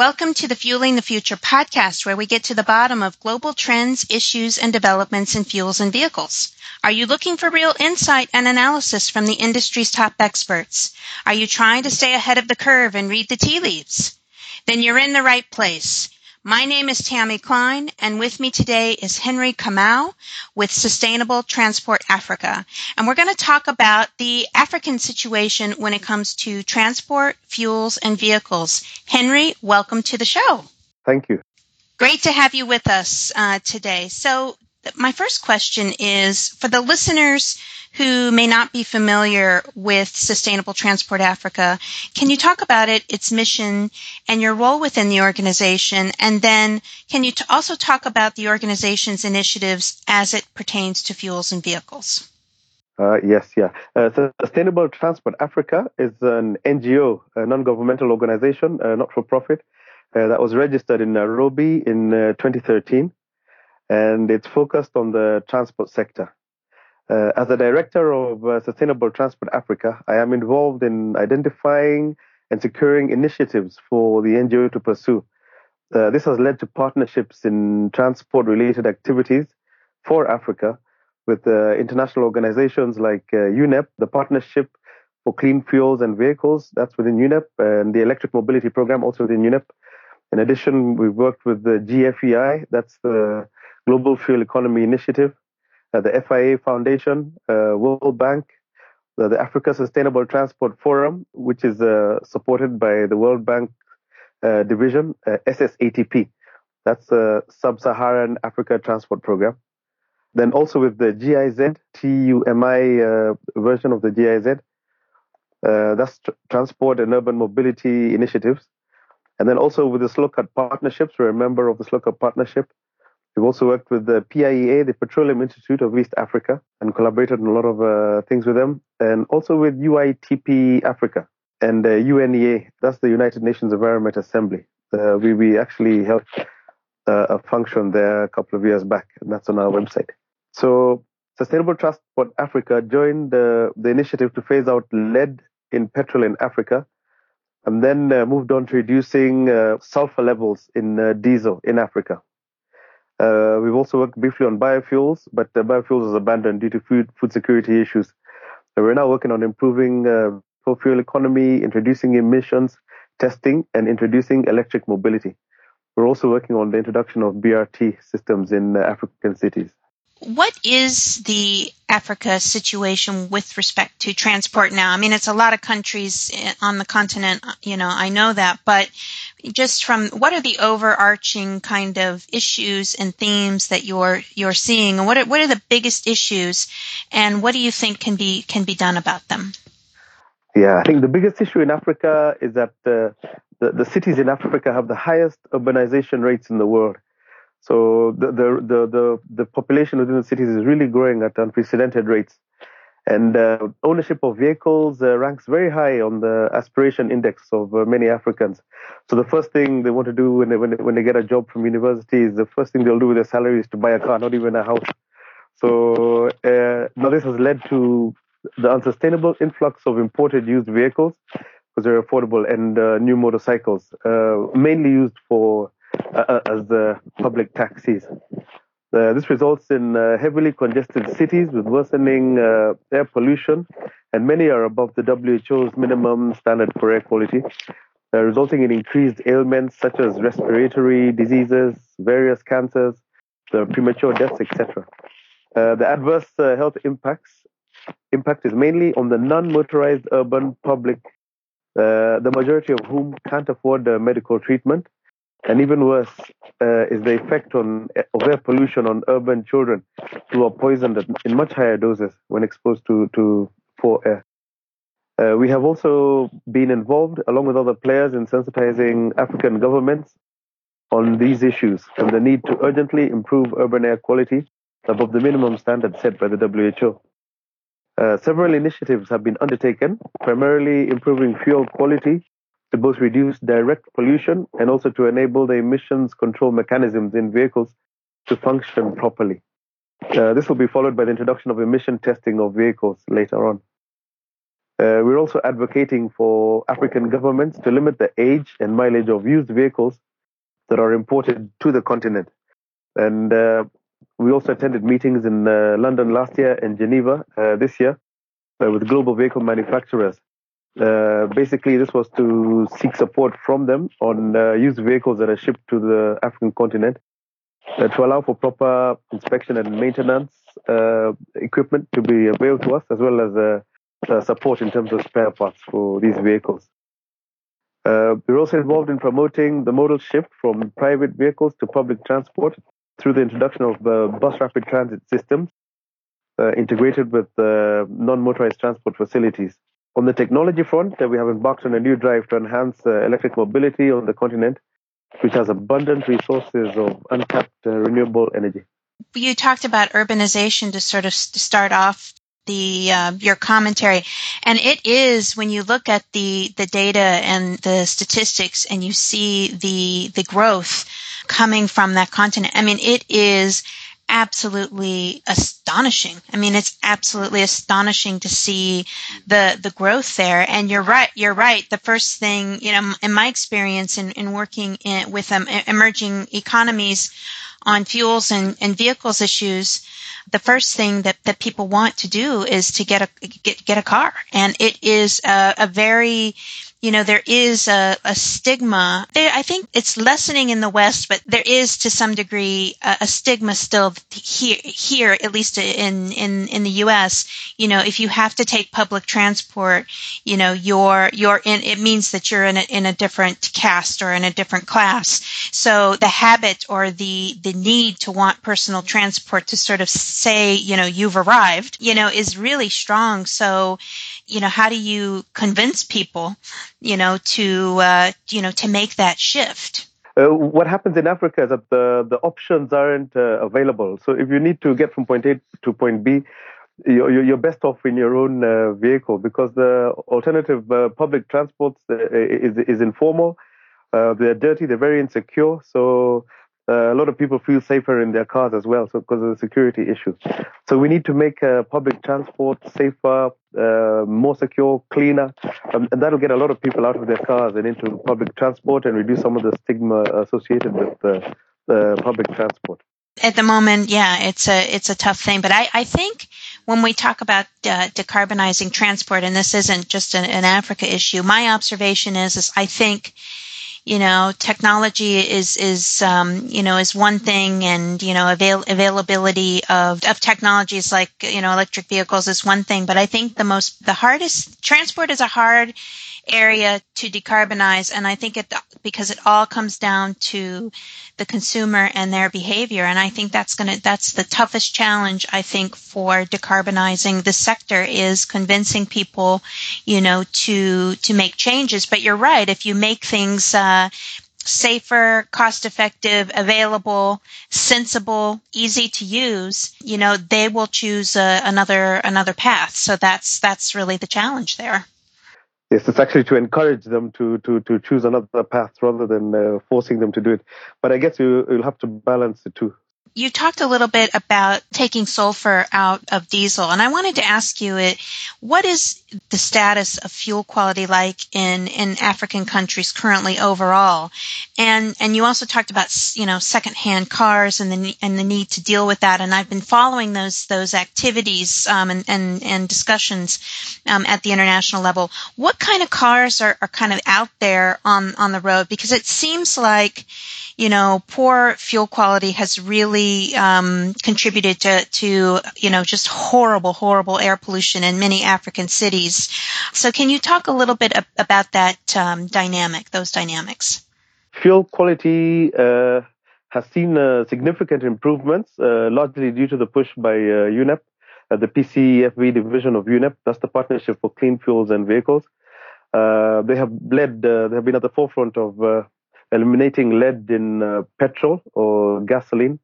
Welcome to the Fueling the Future podcast, where we get to the bottom of global trends, issues, and developments in fuels and vehicles. Are you looking for real insight and analysis from the industry's top experts? Are you trying to stay ahead of the curve and read the tea leaves? Then you're in the right place. My name is Tammy Klein, and with me today is Henry Kamau with Sustainable Transport Africa. And we're going to talk about the African situation when it comes to transport, fuels, and vehicles. Henry, welcome to the show. Thank you. Great to have you with us uh, today. So, my first question is for the listeners who may not be familiar with Sustainable Transport Africa, can you talk about it, its mission, and your role within the organization? And then can you t- also talk about the organization's initiatives as it pertains to fuels and vehicles? Uh, yes, yeah. Uh, so Sustainable Transport Africa is an NGO, a non-governmental organization, uh, not for profit, that was registered in Nairobi in uh, 2013, and it's focused on the transport sector. Uh, as the director of uh, Sustainable Transport Africa, I am involved in identifying and securing initiatives for the NGO to pursue. Uh, this has led to partnerships in transport related activities for Africa with uh, international organizations like uh, UNEP, the Partnership for Clean Fuels and Vehicles, that's within UNEP, and the Electric Mobility Program, also within UNEP. In addition, we've worked with the GFEI, that's the Global Fuel Economy Initiative, the FIA Foundation, uh, World Bank, the, Africa Sustainable Transport Forum, which is uh, supported by the World Bank division, SSATP. That's the Sub-Saharan Africa Transport Program. Then also with the GIZ, TUMI uh, version of the GIZ, uh, that's tr- Transport and Urban Mobility Initiatives. And then also with the SLOCAT partnerships, we're a member of the SLOCAT partnership. We've also worked with the PIEA, the Petroleum Institute of East Africa, and collaborated on a lot of uh, things with them, and also with UITP Africa and uh, UNEA. That's the United Nations Environment Assembly. Uh, we we actually held uh, a function there a couple of years back, and that's on our website. So Sustainable Transport Africa joined the initiative to phase out lead in petrol in Africa, and then uh, moved on to reducing uh, sulfur levels in diesel in Africa. Uh, we've also worked briefly on biofuels, but uh, biofuels was abandoned due to food food security issues. So we're now working on improving uh, fuel economy, introducing emissions testing, and introducing electric mobility. We're also working on the introduction of BRT systems in uh, African cities what is the Africa situation with respect to transport now? I mean, it's a lot of countries eh, on the continent, you know, I know that, but just from what are the overarching kind of issues and themes that you're you're seeing, and what are what are the biggest issues, and what do you think can be can be done about them? Yeah, I think the biggest issue in Africa is that the the cities in Africa have the highest urbanization rates in the world. So the, the, the, the, the population within the cities is really growing at unprecedented rates. And uh, ownership of vehicles uh, ranks very high on the aspiration index of uh, many Africans. So the first thing they want to do when they, when they, when they get a job from university is the first thing they'll do with their salary is to buy a car, not even a house. So uh, now this has led to the unsustainable influx of imported used vehicles because they're affordable and uh, new motorcycles, uh, mainly used for uh, uh, as the public taxis. Uh, this results in uh, heavily congested cities with worsening uh, air pollution, and many are above the WHO's minimum standard for air quality, uh, resulting in increased ailments such as respiratory diseases, various cancers, premature deaths, etc. the adverse health impacts impact is mainly on the non-motorized urban public, the majority of whom can't afford medical treatment and even worse uh, is the effect on, of air pollution on urban children who are poisoned in much higher doses when exposed to, to poor air. Uh, we have also been involved, along with other players, in sensitizing African governments on these issues and the need to urgently improve urban air quality above the minimum standard set by the WHO. Uh, several initiatives have been undertaken, primarily improving fuel quality to both reduce direct pollution and also to enable the emissions control mechanisms in vehicles to function properly. Uh, this will be followed by the introduction of emission testing of vehicles later on. Uh, we're also advocating for African governments to limit the age and mileage of used vehicles that are imported to the continent. And uh, we also attended meetings in uh, London last year and Geneva uh, this year uh, with global vehicle manufacturers. Uh, basically, this was to seek support from them on used vehicles that are shipped to the African continent to allow for proper inspection and maintenance equipment to be available to us, as well as uh, support in terms of spare parts for these vehicles. Uh, we're also involved in promoting the modal shift from private vehicles to public transport through the introduction of uh, bus rapid transit systems uh, integrated with uh, non-motorized transport facilities. On the technology front, uh, we have embarked on a new drive to enhance electric mobility on the continent, which has abundant resources of untapped renewable energy. You talked about urbanization to sort of start off the uh, your commentary, and it is when you look at the the data and the statistics, and you see the the growth coming from that continent. I mean, it is absolutely astonishing. I mean, it's absolutely astonishing to see the the growth there. And you're right. You're right. The first thing, you know, in my experience in, in working in, with um, emerging economies on fuels and, and vehicles issues, the first thing that, that people want to do is to get a get get a car, and it is a, a very you know, there is a, a stigma. There, I think it's lessening in the West, but there is to some degree a, a, stigma still here, here, at least in, in, in the U.S. You know, if you have to take public transport, you know, you're, you're in, it means that you're in a, in a different caste or in a different class. So the habit or the, the need to want personal transport to sort of say, you know, you've arrived, you know, is really strong. So, you know, how do you convince people, you know, to, uh, you know, to make that shift? Uh, what happens in Africa is that the, the options aren't uh, available. So if you need to get from point A to point B, you're, you're best off in your own uh, vehicle because the alternative uh, public transport uh, is, is informal. they're dirty, they're very insecure. So uh, a lot of people feel safer in their cars as well, so because of the security issues. So we need to make uh, public transport safer, uh, more secure, cleaner, um, and that'll get a lot of people out of their cars and into public transport and reduce some of the stigma associated with public transport. At the moment, yeah, it's a it's a tough thing, but I, I think when we talk about uh, decarbonizing transport, and this isn't just an, an Africa issue, my observation is is I think you know, technology is is um, you know is one thing, and you know, avail- availability of of technologies like you know electric vehicles is one thing. But I think the most the hardest transport is a hard area to decarbonize. And I think it, because it all comes down to the consumer and their behavior. And I think that's going to, that's the toughest challenge, I think, for decarbonizing the sector is convincing people, you know, to, to make changes. But you're right. If you make things, uh, safer, cost effective, available, sensible, easy to use, you know, they will choose uh, another another path. So that's that's really the challenge there. Yes, it's actually to encourage them to to to choose another path rather than uh, forcing them to do it. But I guess you, you'll have to balance the two. You talked a little bit about taking sulfur out of diesel, and I wanted to ask you it, what is the status of fuel quality like in, in African countries currently overall? And and you also talked about you know secondhand cars and the and the need to deal with that. And I've been following those those activities um, and, and and discussions um, at the international level. What kind of cars are, are kind of out there on on the road? Because it seems like you know, poor fuel quality has really um, contributed to, to, you know, just horrible, horrible air pollution in many African cities. So, can you talk a little bit about that um, dynamic, those dynamics? Fuel quality uh, has seen uh, significant improvements, uh, largely due to the push by uh, UNEP, uh, the PCEFV division of UNEP. That's the Partnership for Clean Fuels and Vehicles. Uh, they have led, they have been at the forefront of eliminating lead in uh, petrol or gasoline.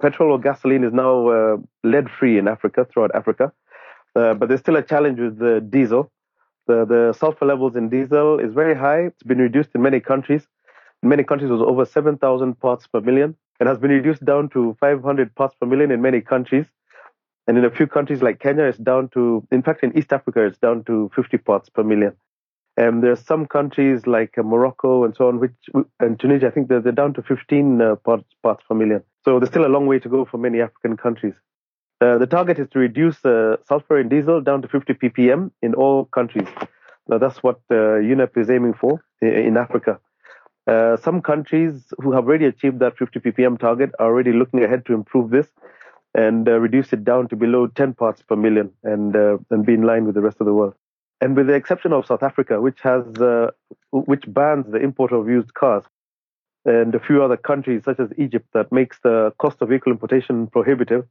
Petrol or gasoline is now uh, lead free in Africa, throughout Africa. Uh, but there's still a challenge with the diesel. The, the sulfur levels in diesel is very high. It's been reduced in many countries. In many countries, it was over 7,000 parts per million. and has been reduced down to 500 parts per million in many countries. And in a few countries like Kenya, it's down to, in fact, in East Africa, it's down to 50 parts per million. And there are some countries like uh, Morocco and so on, which and Tunisia, I think they're, they're down to 15 uh, parts, parts per million. So there's still a long way to go for many African countries. Uh, the target is to reduce uh, sulfur in diesel down to 50 ppm in all countries. Now that's what uh, UNEP is aiming for in, Africa. Uh, some countries who have already achieved that 50 ppm target are already looking ahead to improve this and reduce it down to below 10 parts per million and and be in line with the rest of the world. And with the exception of South Africa, which has uh, which bans the import of used cars, and a few other countries such as Egypt that makes the cost of vehicle importation prohibitive.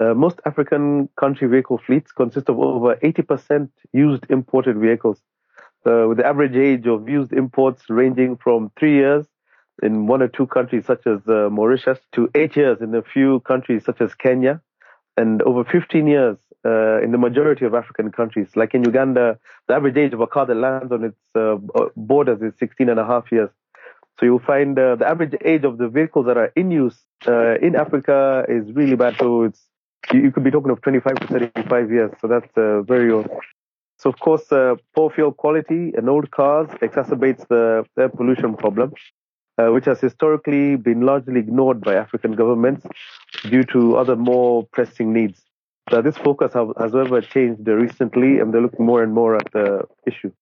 Uh, most African country vehicle fleets consist of over 80% used imported vehicles, uh, with the average age of used imports ranging from three years in one or two countries such as uh, Mauritius to eight years in a few countries such as Kenya, and over 15 years uh, in the majority of African countries. Like in Uganda, the average age of a car that lands on its uh, borders is 16 and a half years. So you'll find uh, the average age of the vehicles that are in use uh, in Africa is really bad. So it's you, you, could be talking of 25 to 35 years. So that's uh, very old. So of course, uh, poor fuel quality and old cars exacerbates the air pollution problem uh, which has historically been largely ignored by African governments due to other more pressing needs. Uh, this focus has, however, changed recently, and they're looking more and more at the issue.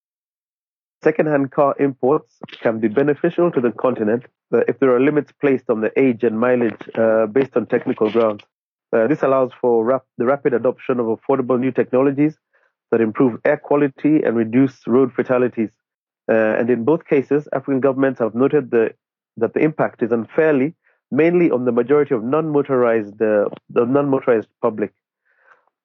Second-hand car imports can be beneficial to the continent uh, if there are limits placed on the age and mileage uh, based on technical grounds. Uh, this allows for rap- the rapid adoption of affordable new technologies that improve air quality and reduce road fatalities. Uh, and in both cases, African governments have noted the that the impact is unfairly mainly on the majority of non-motorized uh, the non-motorized public.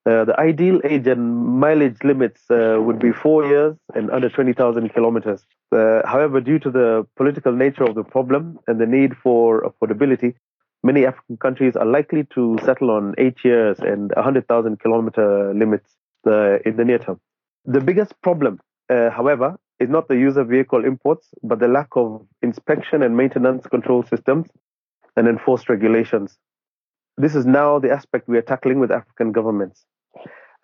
Uh, the ideal age and mileage limits uh, would be four years and under 20,000 kilometers. Uh, however, due to the political nature of the problem and the need for affordability, many African countries are likely to settle on eight years and 100,000 kilometer limits uh, in the near term. The biggest problem, uh, however, is not the user vehicle imports, but the lack of inspection and maintenance control systems and enforced regulations. This is now the aspect we are tackling with African governments.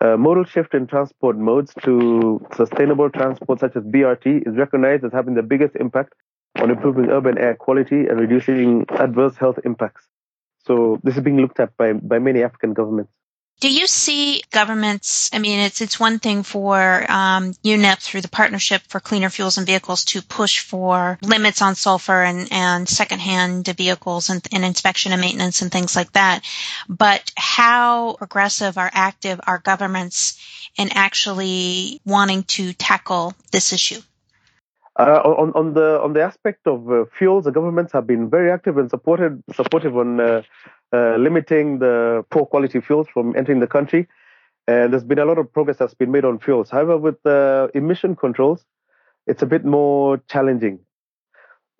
A modal shift in transport modes to sustainable transport, such as BRT, is recognized as having the biggest impact on improving urban air quality and reducing adverse health impacts. So, this is being looked at by, by many African governments. Do you see governments? I mean, it's it's one thing for um, UNEP through the Partnership for Cleaner Fuels and Vehicles to push for limits on sulfur and and secondhand vehicles and, and inspection and maintenance and things like that. But how progressive or active are governments in actually wanting to tackle this issue? Uh, on, on the on the aspect of uh, fuels, the governments have been very active and supported supportive on uh, uh, limiting the poor quality fuels from entering the country. And there's been a lot of progress that's been made on fuels. However, with the emission controls, it's a bit more challenging,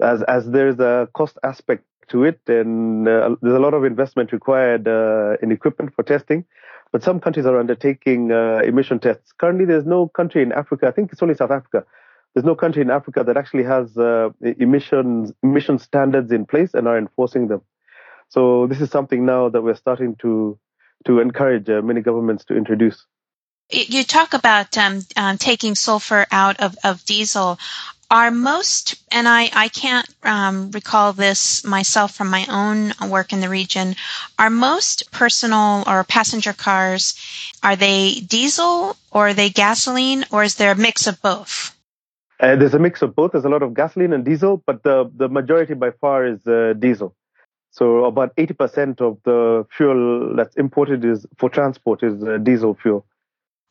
as as there's a cost aspect to it, and uh, there's a lot of investment required uh, in equipment for testing. But some countries are undertaking uh, emission tests. Currently, there's no country in Africa. I think it's only South Africa. There's no country in Africa that actually has uh, emissions emission standards in place and are enforcing them. So this is something now that we're starting to to encourage uh, many governments to introduce. You talk about um, um, taking sulfur out of, of diesel. Are most, and I, I can't um, recall this myself from my own work in the region, are most personal or passenger cars, are they diesel or are they gasoline or is there a mix of both? Uh, there's a mix of both. There's a lot of gasoline and diesel, but the, the majority by far is uh, diesel. So about 80% of the fuel that's imported is for transport is uh, diesel fuel.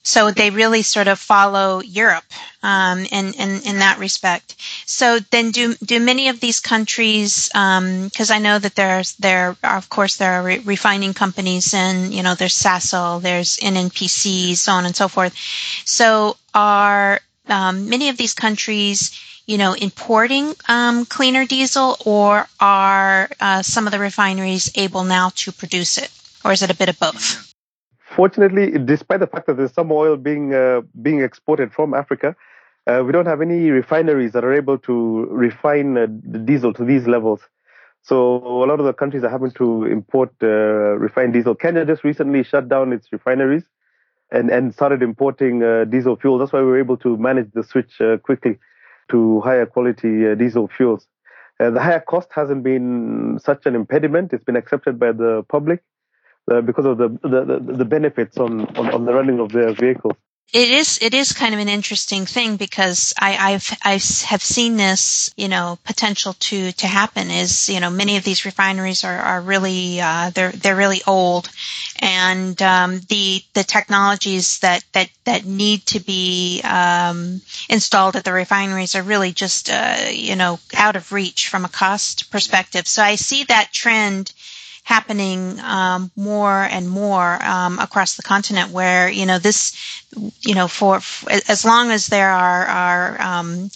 So they really sort of follow Europe um, in, in, in that respect. So then, do do many of these countries? Because um, I know that there's there are, of course there are re- refining companies, and you know there's Sasol, there's NNPC, so on and so forth. So are um, many of these countries you know, importing um, cleaner diesel, or are uh, some of the refineries able now to produce it, or is it a bit of both? Fortunately, despite the fact that there's some oil being uh, being exported from Africa, uh, we don't have any refineries that are able to refine uh, the diesel to these levels. So a lot of the countries are having to import uh, refined diesel. Kenya just recently shut down its refineries and, and started importing uh, diesel fuel. That's why we were able to manage the switch quickly to higher quality uh, diesel fuels. Uh, the higher cost hasn't been such an impediment. It's been accepted by the public uh, because of the, the, the, benefits on, on, on the running of their vehicles it is it is kind of an interesting thing because I, I've I have seen this you know potential to to happen is you know many of these refineries are are really uh, they're they're really old, and um, the the technologies that that that need to be um, installed at the refineries are really just uh, you know out of reach from a cost perspective. So I see that trend happening um, more and more um, across the continent where you know this you know for, for as long as there are are um,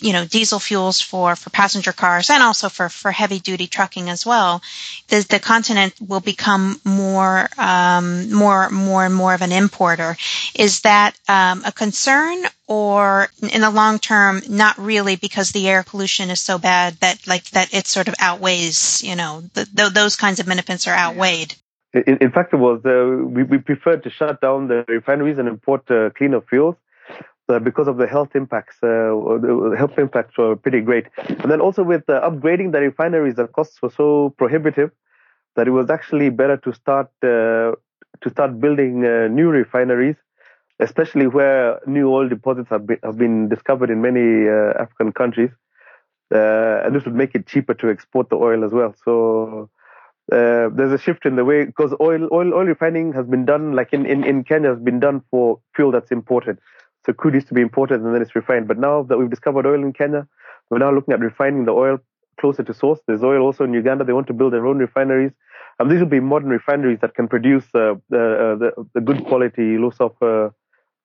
you know diesel fuels for for passenger cars and also for for heavy duty trucking as well the the continent will become more um, more more and more of an importer. Is that um, a concern or in the long term not really because the air pollution is so bad that like that it sort of outweighs you know the, the, those kinds of benefits are outweighed? In, in fact it was uh, we, we preferred to shut down the refineries and import uh, cleaner fuels because of the health impacts. Uh, the health impacts were pretty great. And then also with uh, upgrading the refineries, the costs were so prohibitive that it was actually better to start uh, to start building uh, new refineries, especially where new oil deposits have been, have been discovered in many uh, African countries. and this would make it cheaper to export the oil as well. So there's a shift in the way because oil, oil oil refining has been done like in, in, in Kenya has been done for fuel that's imported. So crude used to be imported and then it's refined. But now that we've discovered oil in Kenya, we're now looking at refining the oil closer to source. There's oil also in Uganda. They want to build their own refineries. And these will be modern refineries that can produce uh, the, the, the, good quality low sulfur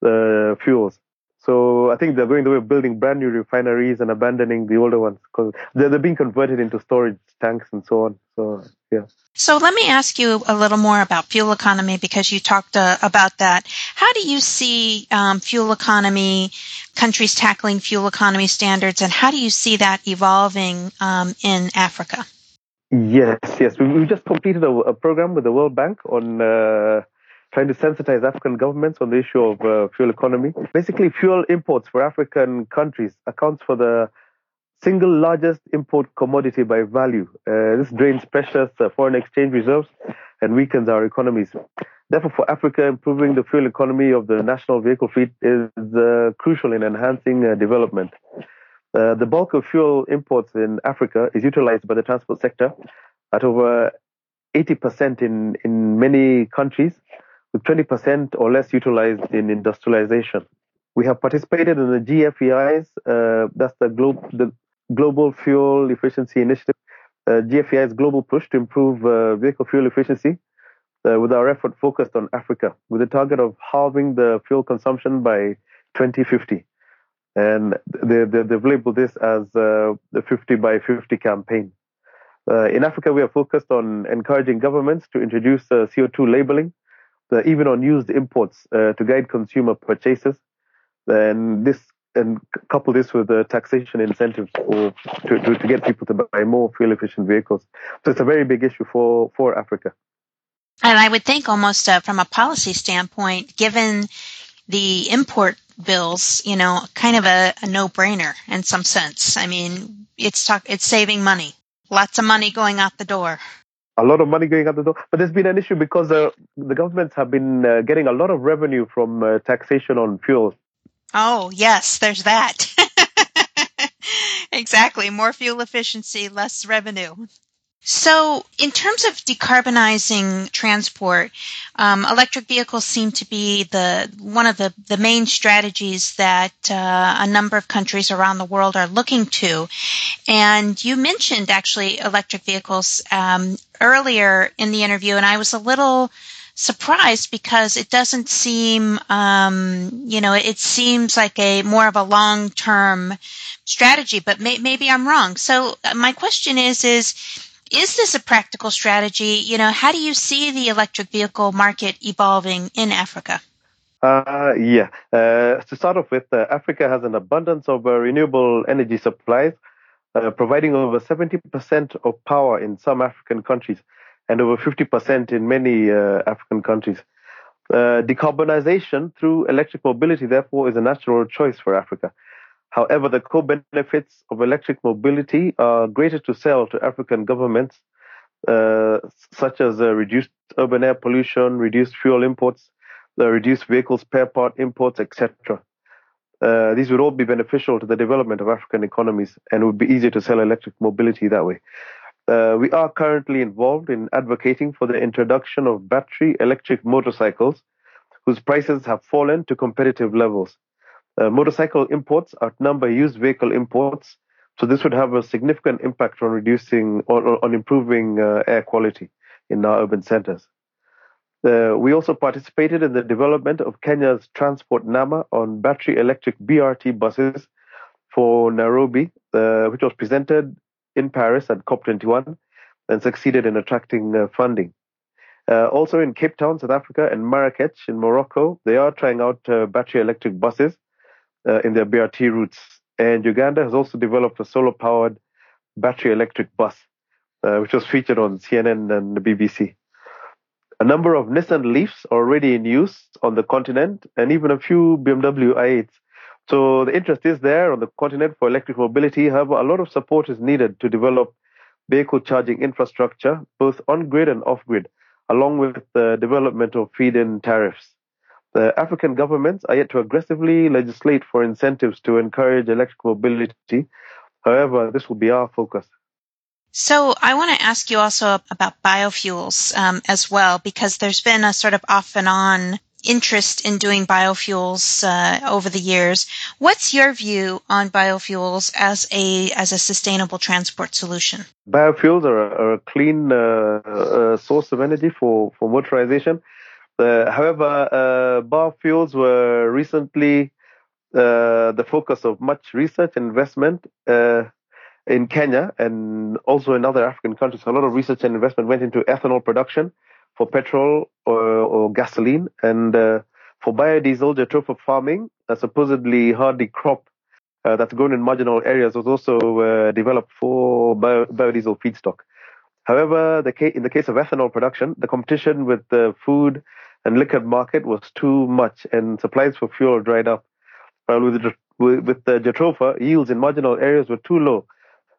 uh, fuels. So I think they're going the way of building brand new refineries and abandoning the older ones because they're, they're being converted into storage tanks and so on. So yeah. So let me ask you a little more about fuel economy because you talked uh, about that. How do you see um, fuel economy countries tackling fuel economy standards, and how do you see that evolving um, in Africa? Yes, yes. We, we just completed a, a, program with the World Bank on. Uh, trying to sensitize African governments on the issue of uh, fuel economy. Basically, fuel imports for African countries accounts for the single largest import commodity by value. Uh, this drains precious uh, foreign exchange reserves and weakens our economies. Therefore, for Africa, improving the fuel economy of the national vehicle fleet is uh, crucial in enhancing uh, development. Uh, the bulk of fuel imports in Africa is utilized by the transport sector at over 80% in, in many countries with 20% or less utilized in industrialization. We have participated in the GFEI's, uh, that's the, glo- the Global Fuel Efficiency Initiative, uh, GFEI's global push to improve uh, vehicle fuel efficiency, uh, with our effort focused on Africa, with the target of halving the fuel consumption by 2050. And they, they, have labeled this as uh, the 50 by 50 campaign. Uh, in Africa, we are focused on encouraging governments to introduce uh, CO2 labeling even on used imports uh, to guide consumer purchases. And this and couple this with the taxation incentives for to, to, to, get people to buy more fuel efficient vehicles. So it's a very big issue for, for Africa. And I would think almost uh, from a policy standpoint, given the import bills, you know, kind of a, a no brainer in some sense. I mean, it's talk, it's saving money, lots of money going out the door a lot of money going out the door. But there's been an issue because uh, the governments have been uh, getting a lot of revenue from uh, taxation on fuel. Oh, yes, there's that. exactly. More fuel efficiency, less revenue. So, in terms of decarbonizing transport, um, electric vehicles seem to be the one of the, the main strategies that uh, a number of countries around the world are looking to. And you mentioned actually electric vehicles um, earlier in the interview, and I was a little surprised because it doesn't seem, um, you know, it seems like a more of a long term strategy, but may, maybe I'm wrong. So, uh, my question is, is is this a practical strategy? You know, how do you see the electric vehicle market evolving in Africa? Uh, yeah. Uh, to start off with, uh, Africa has an abundance of uh, renewable energy supplies. uh, providing over 70% of power in some African countries and over 50% in many uh, African countries. Decarbonization through electric mobility, therefore, is a natural choice for Africa. However, the co benefits of electric mobility are greater to sell to African governments, uh, such as uh, reduced urban air pollution, reduced fuel imports, uh, reduced vehicle spare part imports, etc. Uh, these would all be beneficial to the development of African economies and would be easier to sell electric mobility that way. Uh, we are currently involved in advocating for the introduction of battery electric motorcycles whose prices have fallen to competitive levels. Uh, motorcycle imports outnumber used vehicle imports, so this would have a significant impact on reducing or on improving uh, air quality in our urban centers. Uh, we also participated in the development of Kenya's Transport Nama on battery electric BRT buses for Nairobi, uh, which was presented in Paris at COP21 and succeeded in attracting uh, funding. Uh, also in Cape Town, South Africa, and Marrakech in Morocco, they are trying out uh, battery electric buses uh, in their BRT routes. And Uganda has also developed a solar powered battery electric bus, which was featured on CNN and the BBC. A number of Nissan Leafs are already in use on the continent, and even a few BMW i8s. So the interest is there on the continent for electric mobility. However, a lot of support is needed to develop vehicle charging infrastructure, both on grid and off grid, along with the development of feed in tariffs. The African governments are yet to aggressively legislate for incentives to encourage electric mobility. However, this will be our focus. So I want to ask you also about biofuels um, as well, because there's been a sort of off and on interest in doing biofuels uh, over the years. What's your view on biofuels as a as a sustainable transport solution? Biofuels are a, are a clean uh, uh, source of energy for for motorization. Uh, however, uh, biofuels were recently uh, the focus of much research and investment in Kenya and also in other African countries, a lot of research and investment went into ethanol production for petrol or, or gasoline. And uh, for biodiesel, jatropha farming, a supposedly hardy crop uh, that's grown in marginal areas, was also uh, developed for bio, biodiesel feedstock. However, the ca- in the case of ethanol production, the competition with the food and liquor market was too much, and supplies for fuel dried up. While with the, with the jatropha, yields in marginal areas were too low,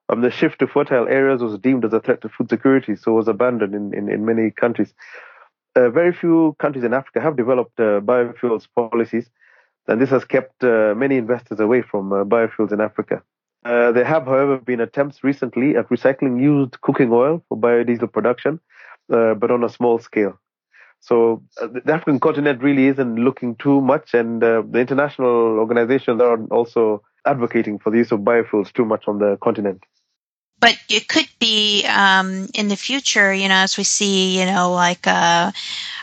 um, the shift to fertile areas was deemed as a threat to food security, so was abandoned in, in, in many countries. Uh, very few countries in Africa have developed uh, biofuels policies, and this has kept uh, many investors away from uh, biofuels in Africa. Uh, there have, however, been attempts recently at recycling used cooking oil for biodiesel production, uh, but on a small scale. So the African continent really isn't looking too much, and the international organizations are also advocating for the use of biofuels too much on the continent but it could be um, in the future, you know, as we see, you know, like uh,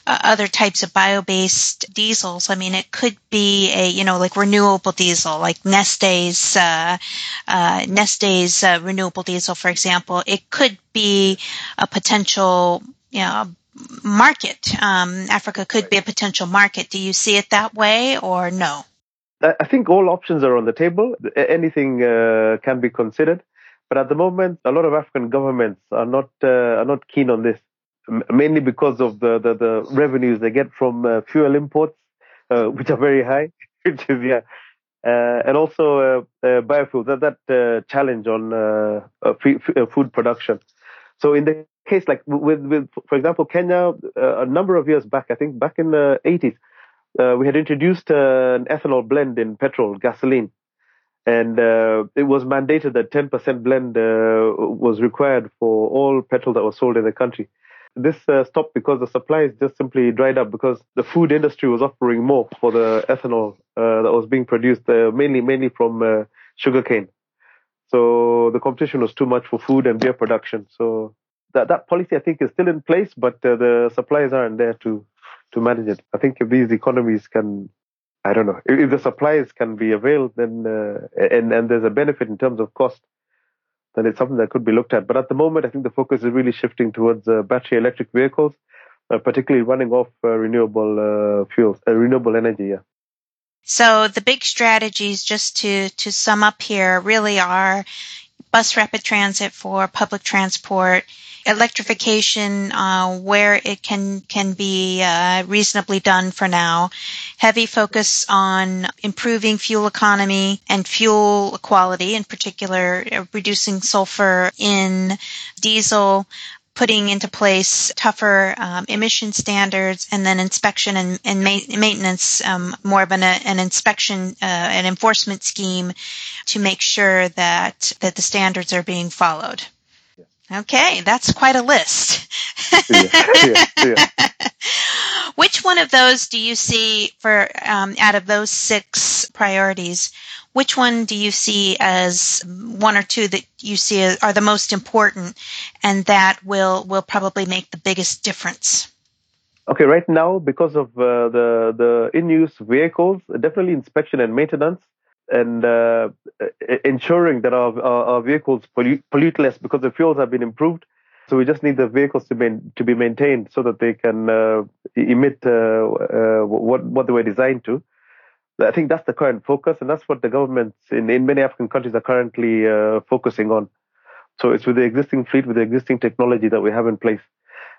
uh, other types of bio-based diesels. I mean, it could be a, you know, like renewable diesel, like Neste's uh, uh Neste's uh, renewable diesel, for example. It could be a potential, you know, market. Um, Africa could be a potential market. Do you see it that way, or no? I think all options are on the table. Anything uh, can be considered. But at the moment, a lot of African governments are not uh, are not keen on this, mainly because of the, the, the revenues they get from uh, fuel imports, uh, which are very high, which is yeah, uh, and also uh, uh, biofuels. That that challenge on food production. So in the case like with with for example Kenya, a number of years back, I think back in the 80s, we had introduced an ethanol blend in petrol gasoline and uh, it was mandated that 10% blend uh, was required for all petrol that was sold in the country. This uh, stopped because the supplies just simply dried up because the food industry was offering more for the ethanol uh, that was being produced, uh, mainly mainly from uh, sugarcane. So the competition was too much for food and beer production. So that that policy I think is still in place, but the supplies aren't there to to manage it. I think if these economies can I don't know if, if the supplies can be availed, then uh, and and there's a benefit in terms of cost, then it's something that could be looked at. But at the moment, I think the focus is really shifting towards uh, battery electric vehicles, uh, particularly running off uh, renewable uh, fuels, uh, renewable energy. Yeah. So the big strategies, just to to sum up here, really are bus rapid transit for public transport, electrification uh, where it can can be uh, reasonably done for now. Heavy focus on improving fuel economy and fuel quality, in particular, uh, reducing sulfur in diesel. Putting into place tougher um, emission standards and then inspection and, and ma- maintenance, um, more of an, an inspection, uh, an enforcement scheme to make sure that, that the standards are being followed. Okay, that's quite a list. yeah, yeah, yeah. Which one of those do you see for um, out of those six priorities? Which one do you see as one or two that you see are the most important, and that will will probably make the biggest difference? Okay, right now because of uh, the the in use vehicles, definitely inspection and maintenance and uh, ensuring that our, our, our vehicles pollute, pollute, less because the fuels have been improved. So we just need the vehicles to be to be maintained so that they can uh, emit uh, uh, what what they were designed to. I think that's the current focus, and that's what the governments in, in many African countries are currently uh, focusing on. So it's with the existing fleet, with the existing technology that we have in place.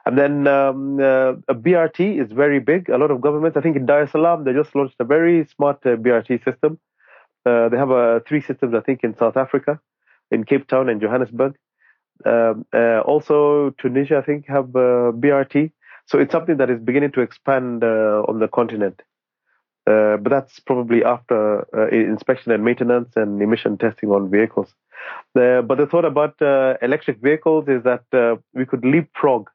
And then um, uh, a BRT is very big. A lot of governments, I think in Dar es Salaam, they just launched a very smart uh, BRT system uh, they have uh, three systems, I think, in South Africa, in Cape Town and Johannesburg. Um, uh, also, Tunisia, I think, have BRT. So it's something that is beginning to expand on the continent. Uh, but that's probably after inspection and maintenance and emission testing on vehicles. but the thought about electric vehicles is that we could leapfrog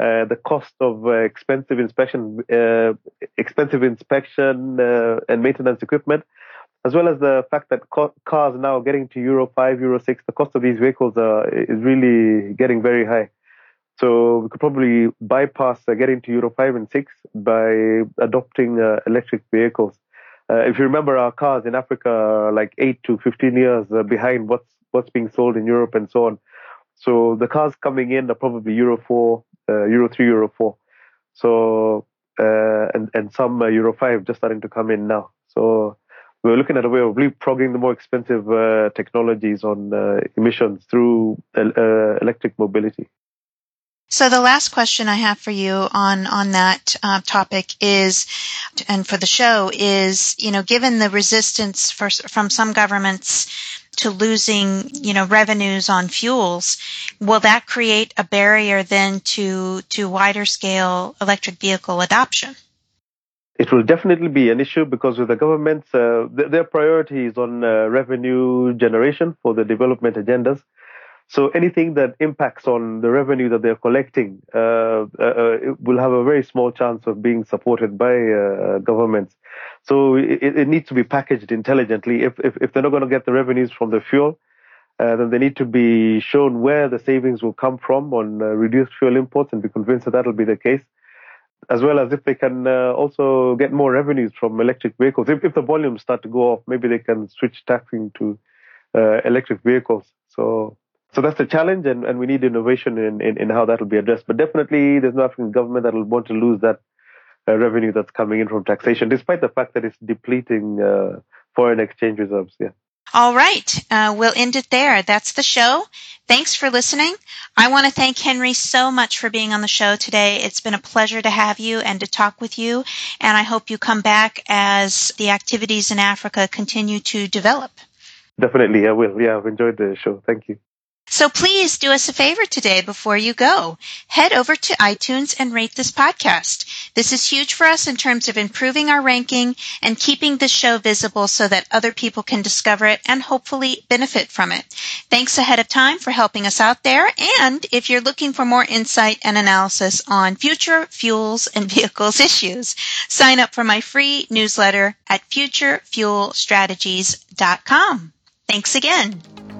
uh, the cost of uh, expensive inspection, uh, expensive inspection and maintenance equipment as well as the fact that co- cars now getting to Euro 5, Euro 6, the cost of these vehicles uh, is really getting very high. So we could probably bypass uh, getting to Euro 5 and 6 by adopting uh, electric vehicles. Uh, if you remember, our cars in Africa are like 8 to 15 years uh, behind what's what's being sold in Europe and so on. So the cars coming in are probably Euro 4, uh, Euro 3, Euro 4. So and and some Euro 5 just starting to come in now. So we're looking at a way of leapfrogging the more expensive uh, technologies on uh, emissions through uh, electric mobility. So the last question I have for you on on that uh, topic is, and for the show is, you know, given the resistance for, from some governments to losing, you know, revenues on fuels, will that create a barrier then to to wider scale electric vehicle adoption? it will definitely be an issue because with the governments, uh, th- their priority is on uh, revenue generation for the development agendas. So anything that impacts on the revenue that they're collecting uh, uh, uh will have a very small chance of being supported by uh, governments. So it, it, needs to be packaged intelligently. If, if, if they're not going to get the revenues from the fuel, then they need to be shown where the savings will come from on reduced fuel imports and be convinced that that'll be the case as well as if they can uh, also get more revenues from electric vehicles. If, if the volumes start to go off, maybe they can switch taxing to uh, electric vehicles. So, so that's the challenge, and, and we need innovation in, in, in how that will be addressed. But definitely, there's no African government that will want to lose that uh, revenue that's coming in from taxation, despite the fact that it's depleting uh, foreign exchange reserves. Yeah. All right. Uh, we'll end it there. That's the show. Thanks for listening. I want to thank Henry so much for being on the show today. It's been a pleasure to have you and to talk with you. And I hope you come back as the activities in Africa continue to develop. Definitely, I will. Yeah, I've enjoyed the show. Thank you. So please do us a favor today before you go. Head over to iTunes and rate this podcast. This is huge for us in terms of improving our ranking and keeping the show visible so that other people can discover it and hopefully benefit from it. Thanks ahead of time for helping us out there. And if you're looking for more insight and analysis on future fuels and vehicles issues, sign up for my free newsletter at futurefuelstrategies.com. Thanks again.